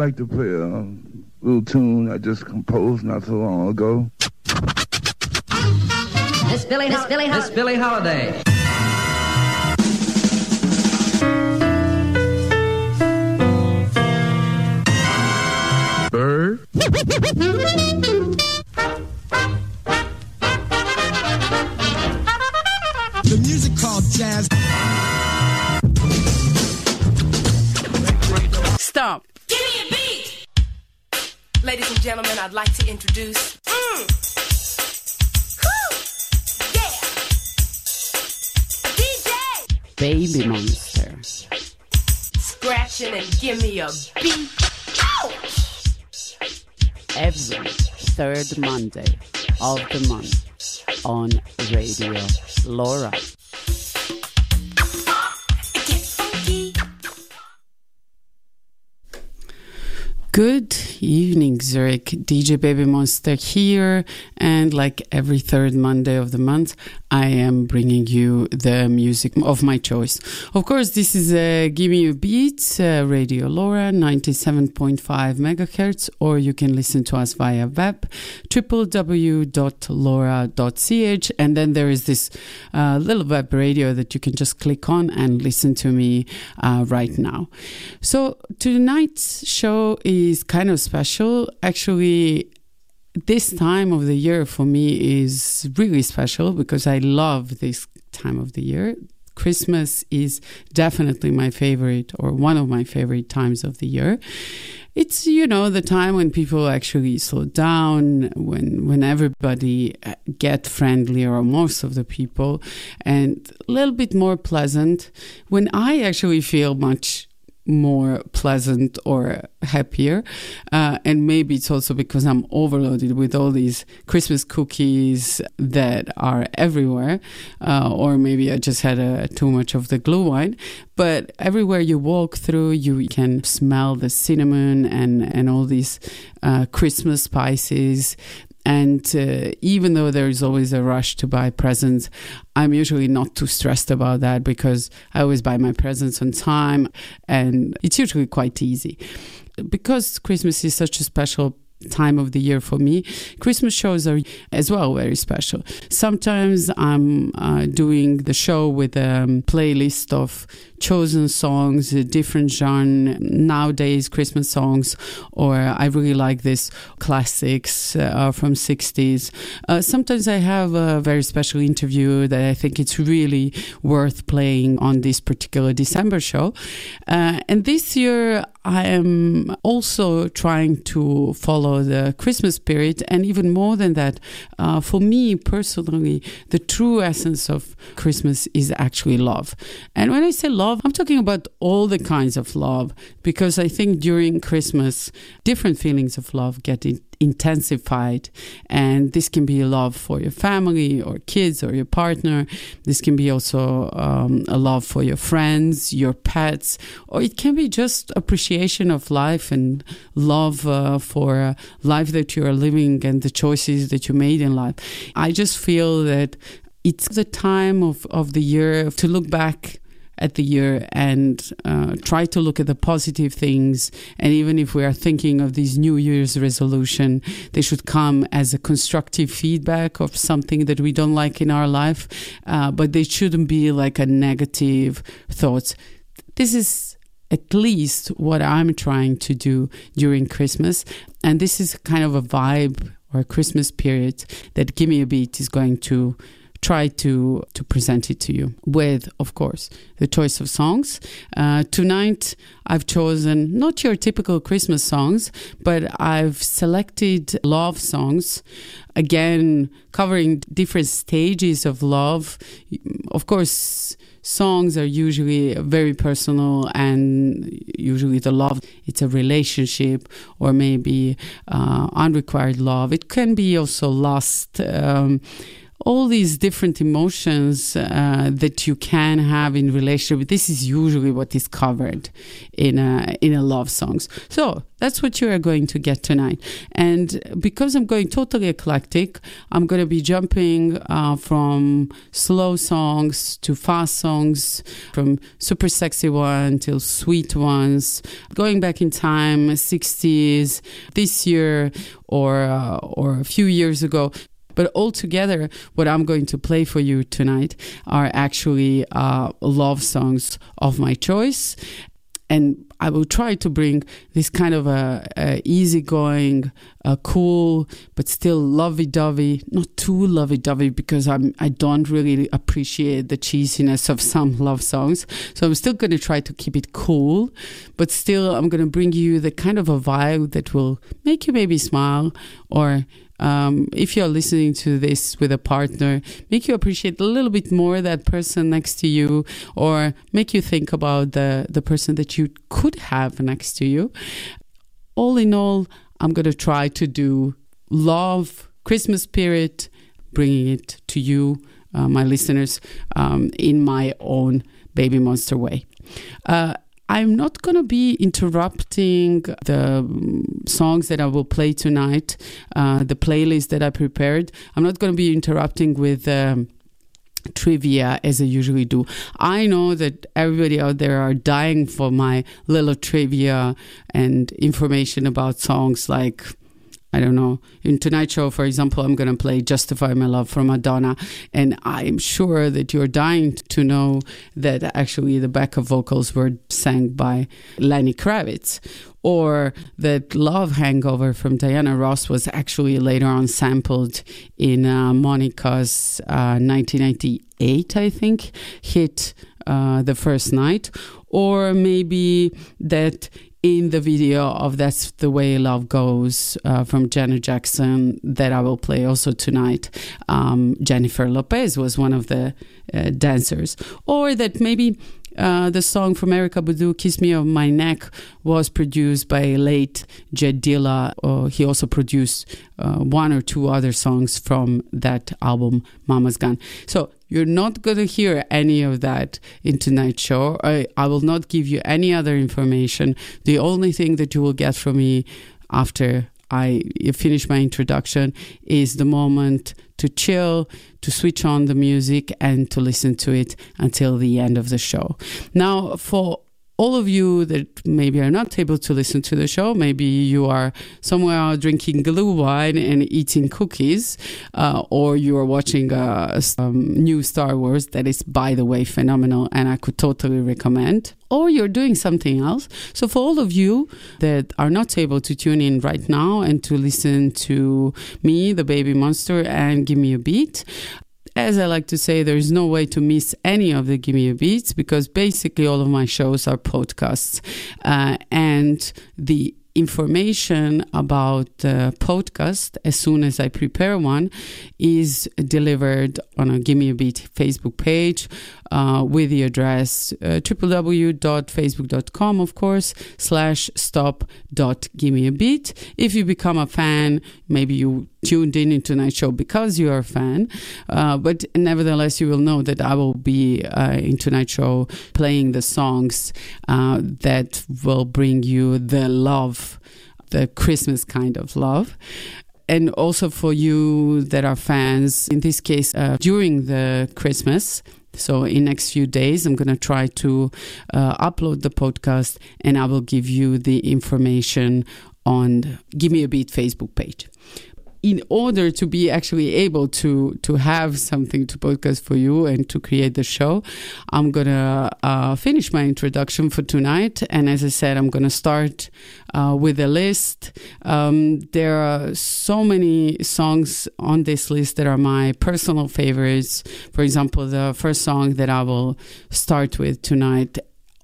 I like to play a little tune I just composed not so long ago. Miss Billie, Miss Billie, Miss Billie Holiday. Bird. The music called jazz. Ladies and gentlemen, I'd like to introduce. Mm. Whew. Yeah! DJ! Baby Monster. Scratching and give me a beat. Ouch! Every third Monday of the month on Radio LoRa. Good evening, Zurich. DJ Baby Monster here, and like every third Monday of the month, I am bringing you the music of my choice. Of course, this is a Give Me a Beat, uh, Radio LoRa, 97.5 megahertz, or you can listen to us via web, www.lora.ch, and then there is this uh, little web radio that you can just click on and listen to me uh, right now. So tonight's show is kind of special. Actually, this time of the year for me is really special because I love this time of the year. Christmas is definitely my favorite or one of my favorite times of the year. It's you know the time when people actually slow down, when when everybody uh, get friendlier or most of the people, and a little bit more pleasant. When I actually feel much more pleasant or happier. Uh, and maybe it's also because I'm overloaded with all these Christmas cookies that are everywhere. Uh, or maybe I just had too much of the Glühwein. But everywhere you walk through, you can smell the cinnamon and, and all these uh, Christmas spices and uh, even though there is always a rush to buy presents, I'm usually not too stressed about that because I always buy my presents on time and it's usually quite easy. Because Christmas is such a special time of the year for me. Christmas shows are as well very special. Sometimes I'm uh, doing the show with a um, playlist of chosen songs, different genre, nowadays Christmas songs, or I really like this classics uh, from 60s. Uh, sometimes I have a very special interview that I think it's really worth playing on this particular December show. Uh, and this year I am also trying to follow the Christmas spirit, and even more than that, uh, for me personally, the true essence of Christmas is actually love. And when I say love, I'm talking about all the kinds of love, because I think during Christmas, different feelings of love get in, intensified. And this can be love for your family or kids or your partner. This can be also um, a love for your friends, your pets, or it can be just appreciation of life and love uh, for uh, life that you are living and the choices that you made in life. I just feel that it's the time of, of the year to look back at the year and uh, try to look at the positive things. And even if we are thinking of these New Year's resolution, they should come as a constructive feedback of something that we don't like in our life, uh, but they shouldn't be like a negative thoughts. This is at least what I'm trying to do during Christmas. And this is kind of a vibe or a Christmas period that Gimme a Beat is going to try to to present it to you with of course the choice of songs. Uh, tonight i've chosen not your typical christmas songs but i've selected love songs. Again covering different stages of love. Of course songs are usually very personal and usually the love it's a relationship or maybe uh, unrequired love. It can be also lust um, all these different emotions uh, that you can have in relationship. This is usually what is covered in a in a love songs. So that's what you are going to get tonight. And because I'm going totally eclectic, I'm going to be jumping uh, from slow songs to fast songs, from super sexy one till sweet ones, going back in time, 60s, this year or uh, or a few years ago. But altogether, what I'm going to play for you tonight are actually uh, love songs of my choice. And I will try to bring this kind of a, a easygoing, a cool, but still lovey-dovey, not too lovey-dovey because I'm I don't really appreciate the cheesiness of some love songs. So I'm still going to try to keep it cool, but still I'm going to bring you the kind of a vibe that will make you maybe smile or um, if you're listening to this with a partner, make you appreciate a little bit more that person next to you, or make you think about the the person that you could have next to you. All in all, I'm to try to do love, Christmas spirit, bringing it to you, uh, my listeners, um, in my own baby monster way. Uh, I'm not going to be interrupting the songs that I will play tonight, uh, the playlist that I prepared. I'm not going to be interrupting with. Um, trivia as I usually do. I know that everybody out there are dying for my little trivia and information about songs like I don't know. In tonight's Show, for example, I'm going to play Justify My Love from Madonna. And I'm sure that you're dying to know that actually the backup vocals were sang by Lenny Kravitz. Or that Love Hangover from Diana Ross was actually later on sampled in uh, Monica's uh, 1998, I think, hit uh, the first night. Or maybe that in the video of That's the Way Love Goes uh, from Janet Jackson that I will play also tonight. Um, Jennifer Lopez was one of the uh, dancers. Or that maybe uh, the song from Erykah Badu, Kiss Me on My Neck, was produced by late J Dilla. Uh, he also produced uh, one or two other songs from that album, Mama's Gun. So you're not going to hear any of that in tonight's show. I, I will not give you any other information. The only thing that you will get from me after I finish my introduction is the moment to chill, to switch on the music, and to listen to it until the end of the show. Now, for all of you that maybe are not able to listen to the show, maybe you are somewhere drinking Glühwein and eating cookies, uh, or you are watching uh, some new Star Wars that is, by the way, phenomenal and I could totally recommend. Or you're doing something else. So, for all of you that are not able to tune in right now and to listen to me, the baby monster, and give me a beat, as I like to say, there is no way to miss any of the Give Me a Beats because basically all of my shows are podcasts. Uh, and the information about the podcast as soon as I prepare one is delivered on a Give Me a Beat Facebook page uh, with the address uh, www.facebook.com, of course, slash stop dot give me a beat. If you become a fan, maybe you tuned in into Night Show because you are a fan, uh, but nevertheless, you will know that I will be uh, in tonight's Show playing the songs uh, that will bring you the love, the Christmas kind of love and also for you that are fans, in this case, uh, during the Christmas. So in next few days, I'm going to try to uh, upload the podcast, and I will give you the information on Give Me a Beat Facebook page in order to be actually able to to have something to podcast for you and to create the show, I'm gonna uh, finish my introduction for tonight. And as I said, I'm gonna start uh, with a list. Um, there are so many songs on this list that are my personal favorites. For example, the first song that I will start with tonight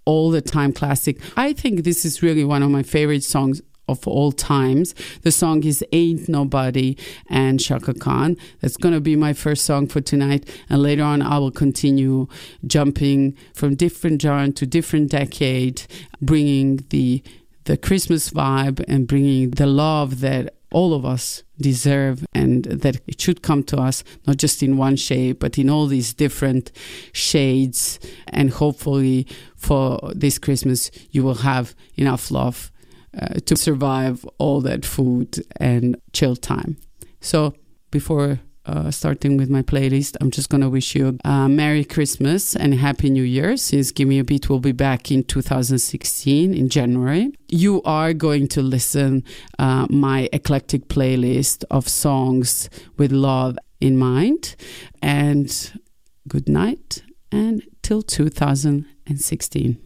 all the time classic. I think this is really one of my favorite songs of all times. The song is Ain't Nobody and Chaka Khan. That's going to be my first song for tonight. And later on, I will continue jumping from different genre to different decade, bringing the the Christmas vibe and bringing the love that all of us deserve and that it should come to us not just in one shape but in all these different shades and hopefully for this christmas you will have enough love uh, to survive all that food and chill time so before uh, starting with my playlist. I'm just going to wish you a Merry Christmas and Happy New Year since Give Me a Beat will be back in 2016 in January. You are going to listen uh, my eclectic playlist of songs with love in mind. And good night and till 2016.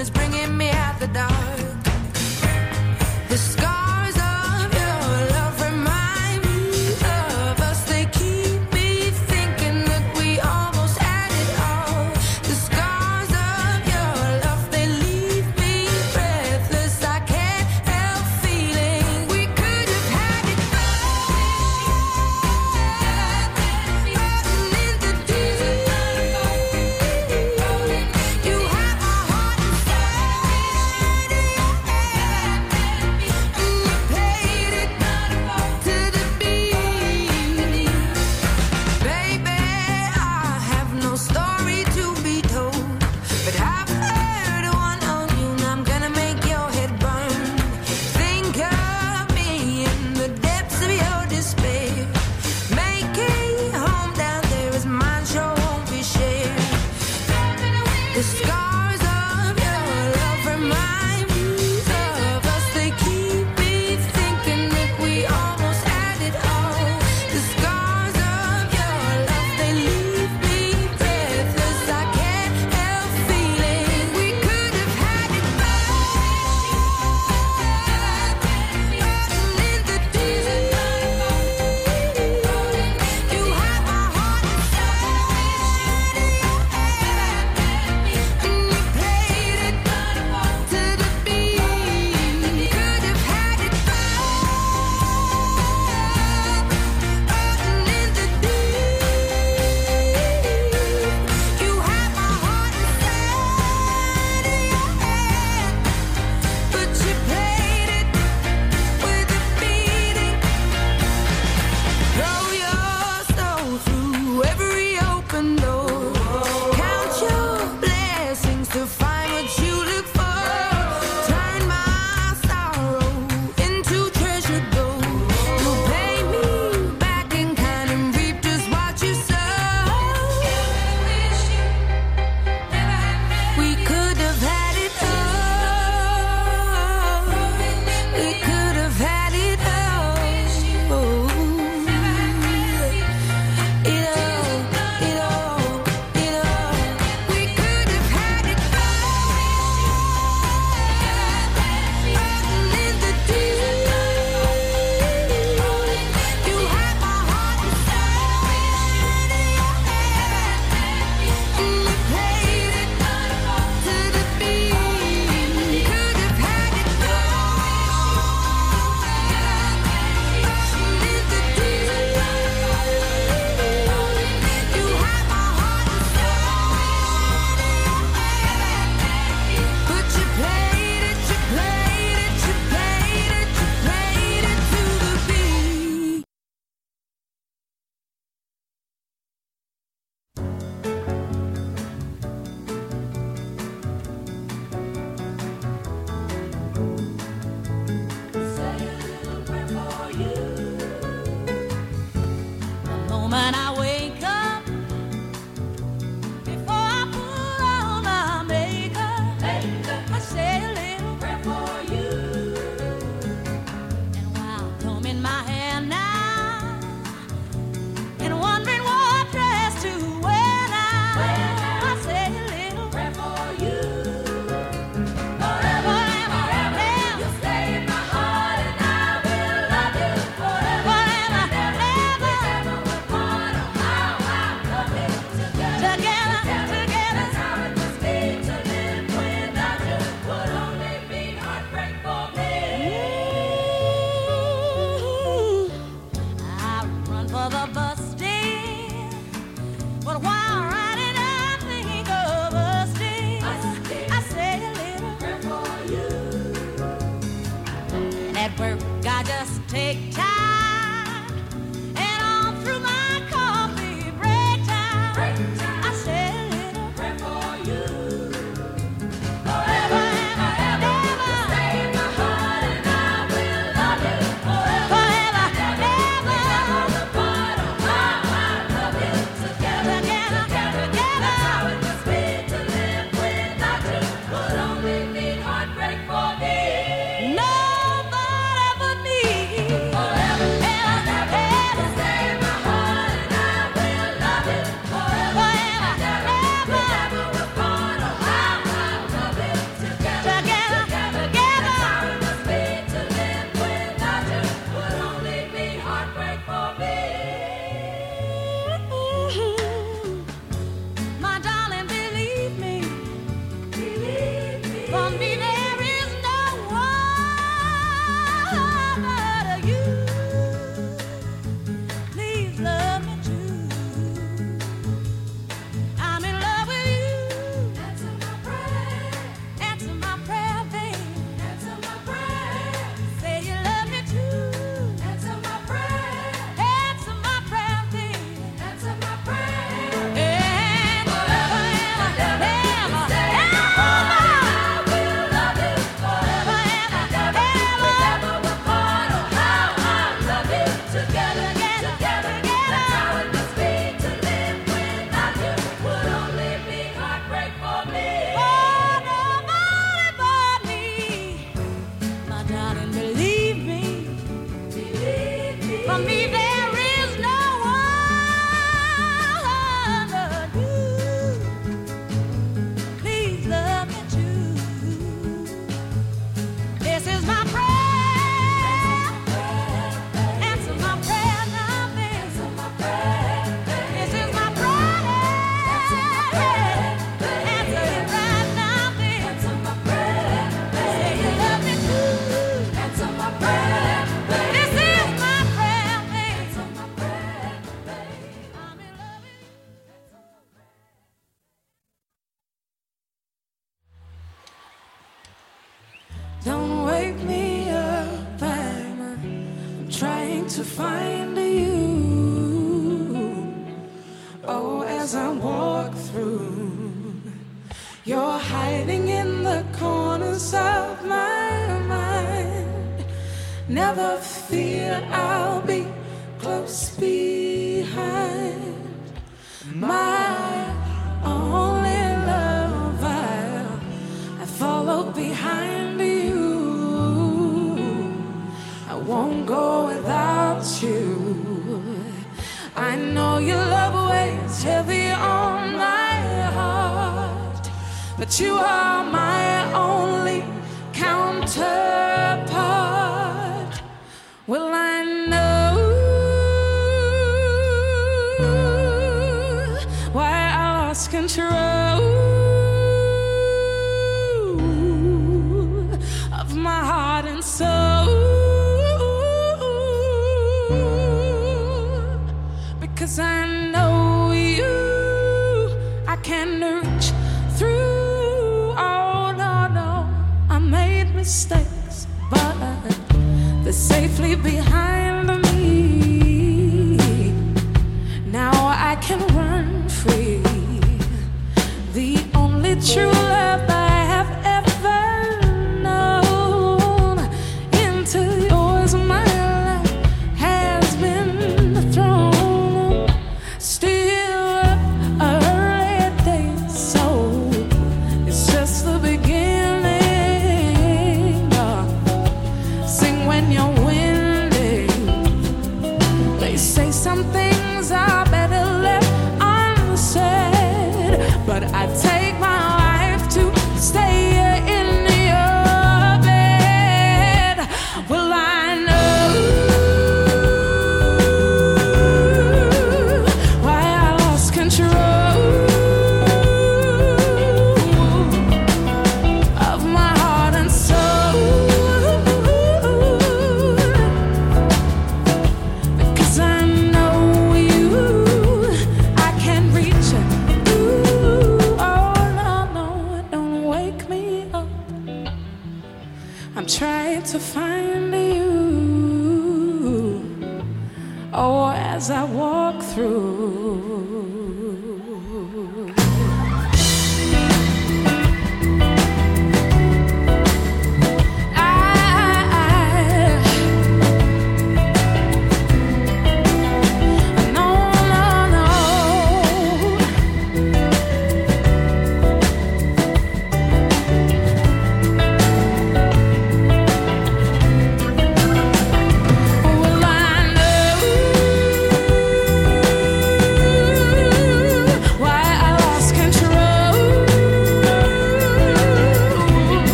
It's bringing me out the dark.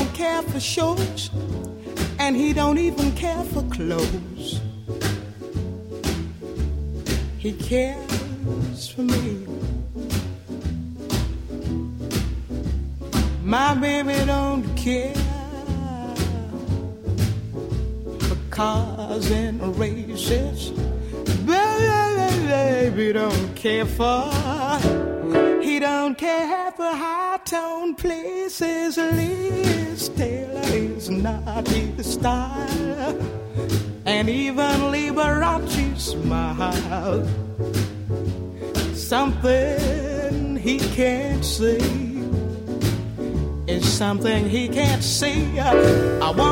don't care for shows, and he don't even care for clothes. He cares for me. My baby don't care for cars and races. Baby, baby don't care for. He don't care for high tone places. I want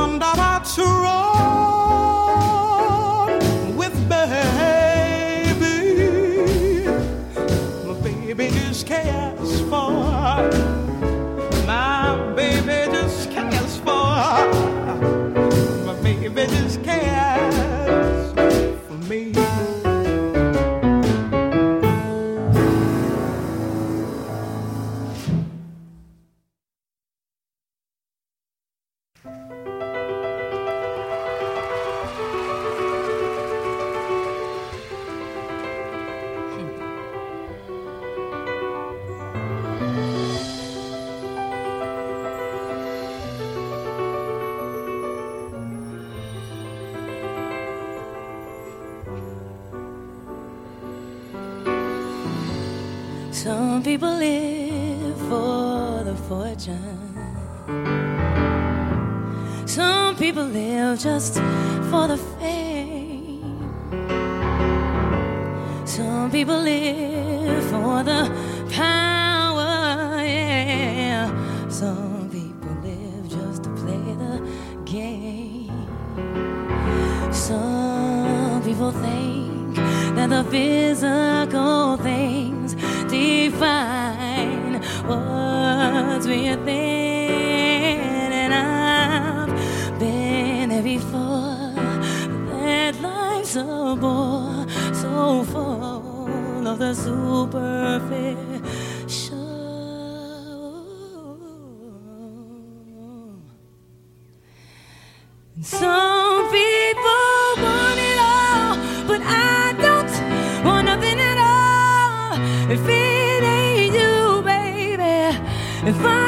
If I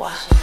toi.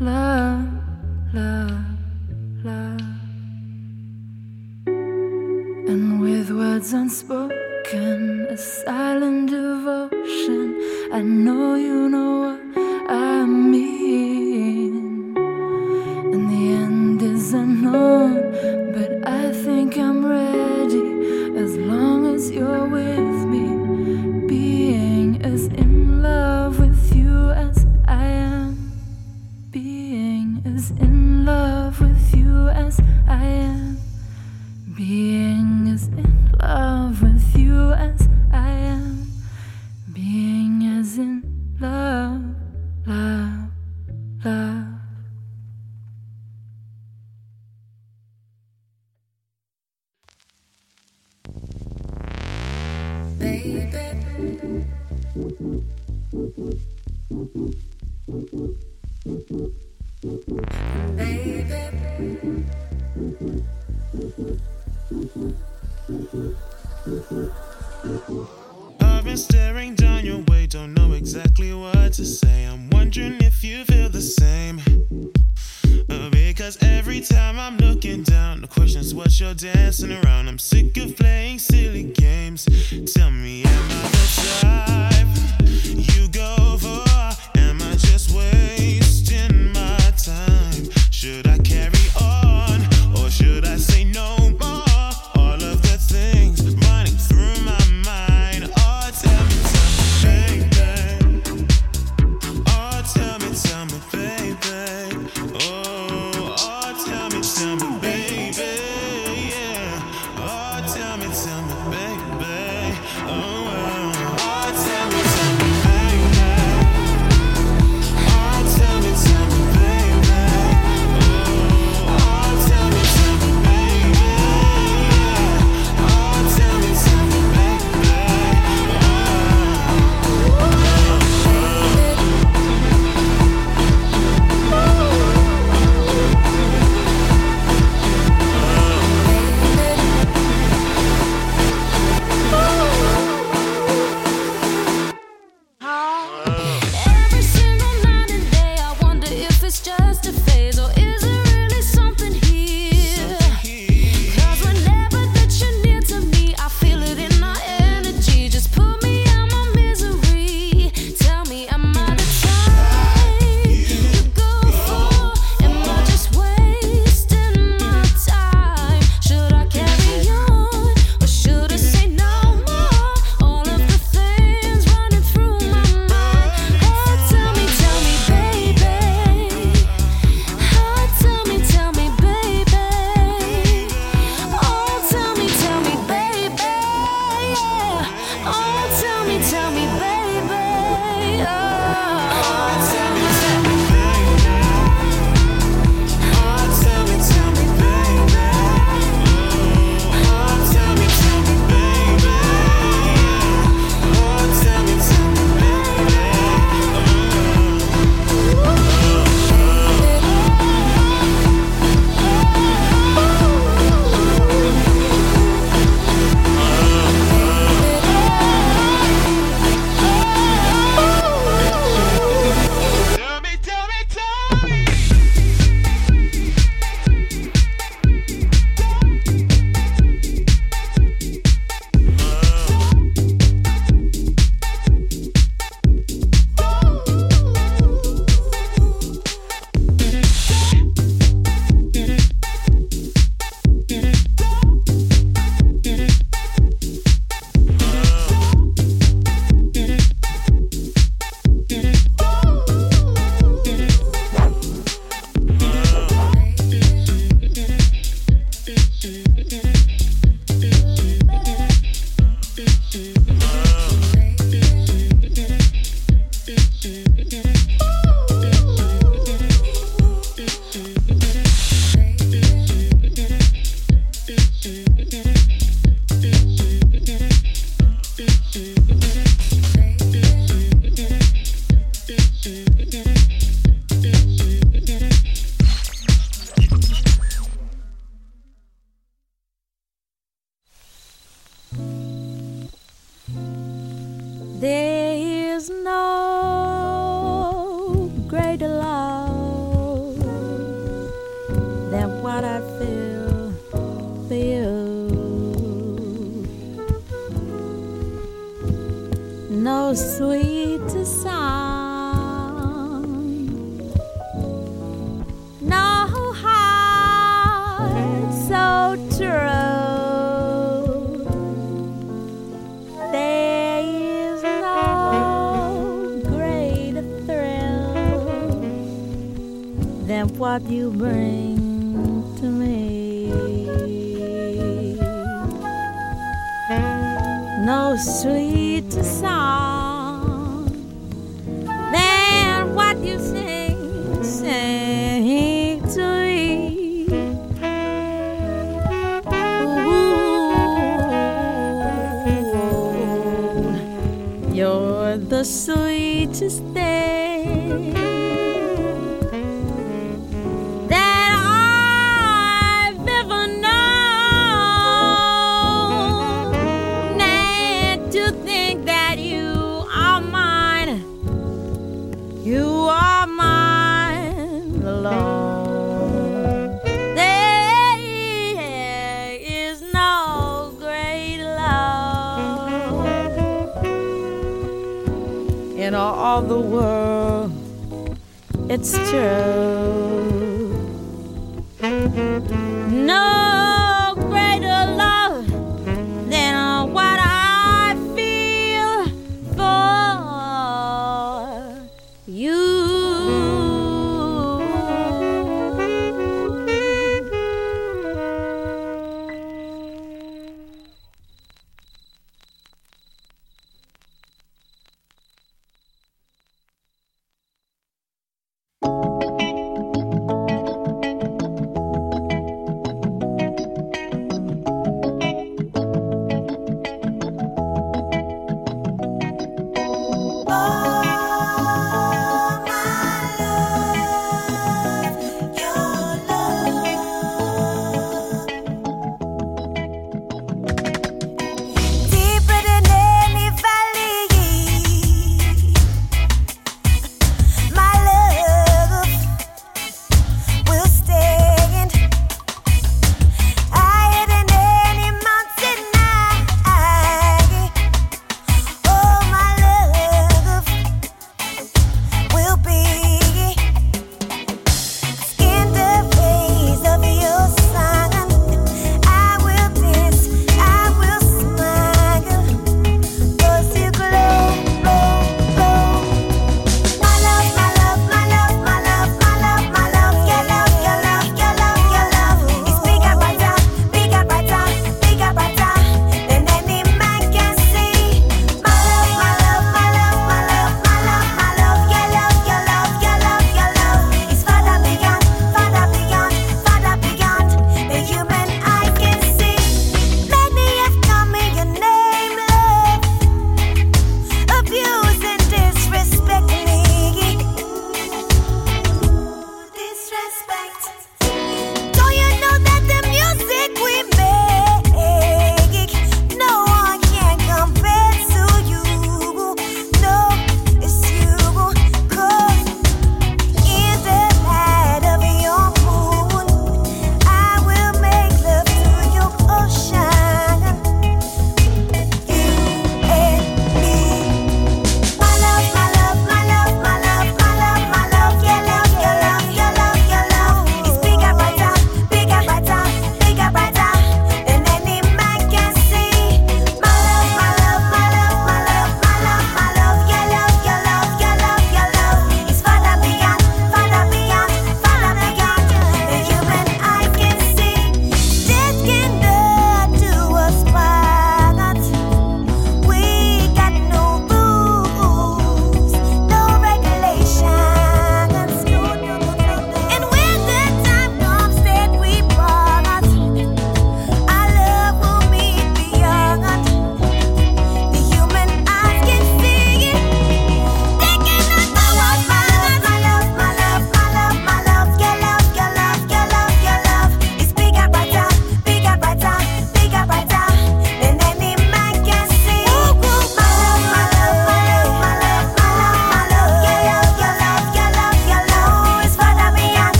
Love,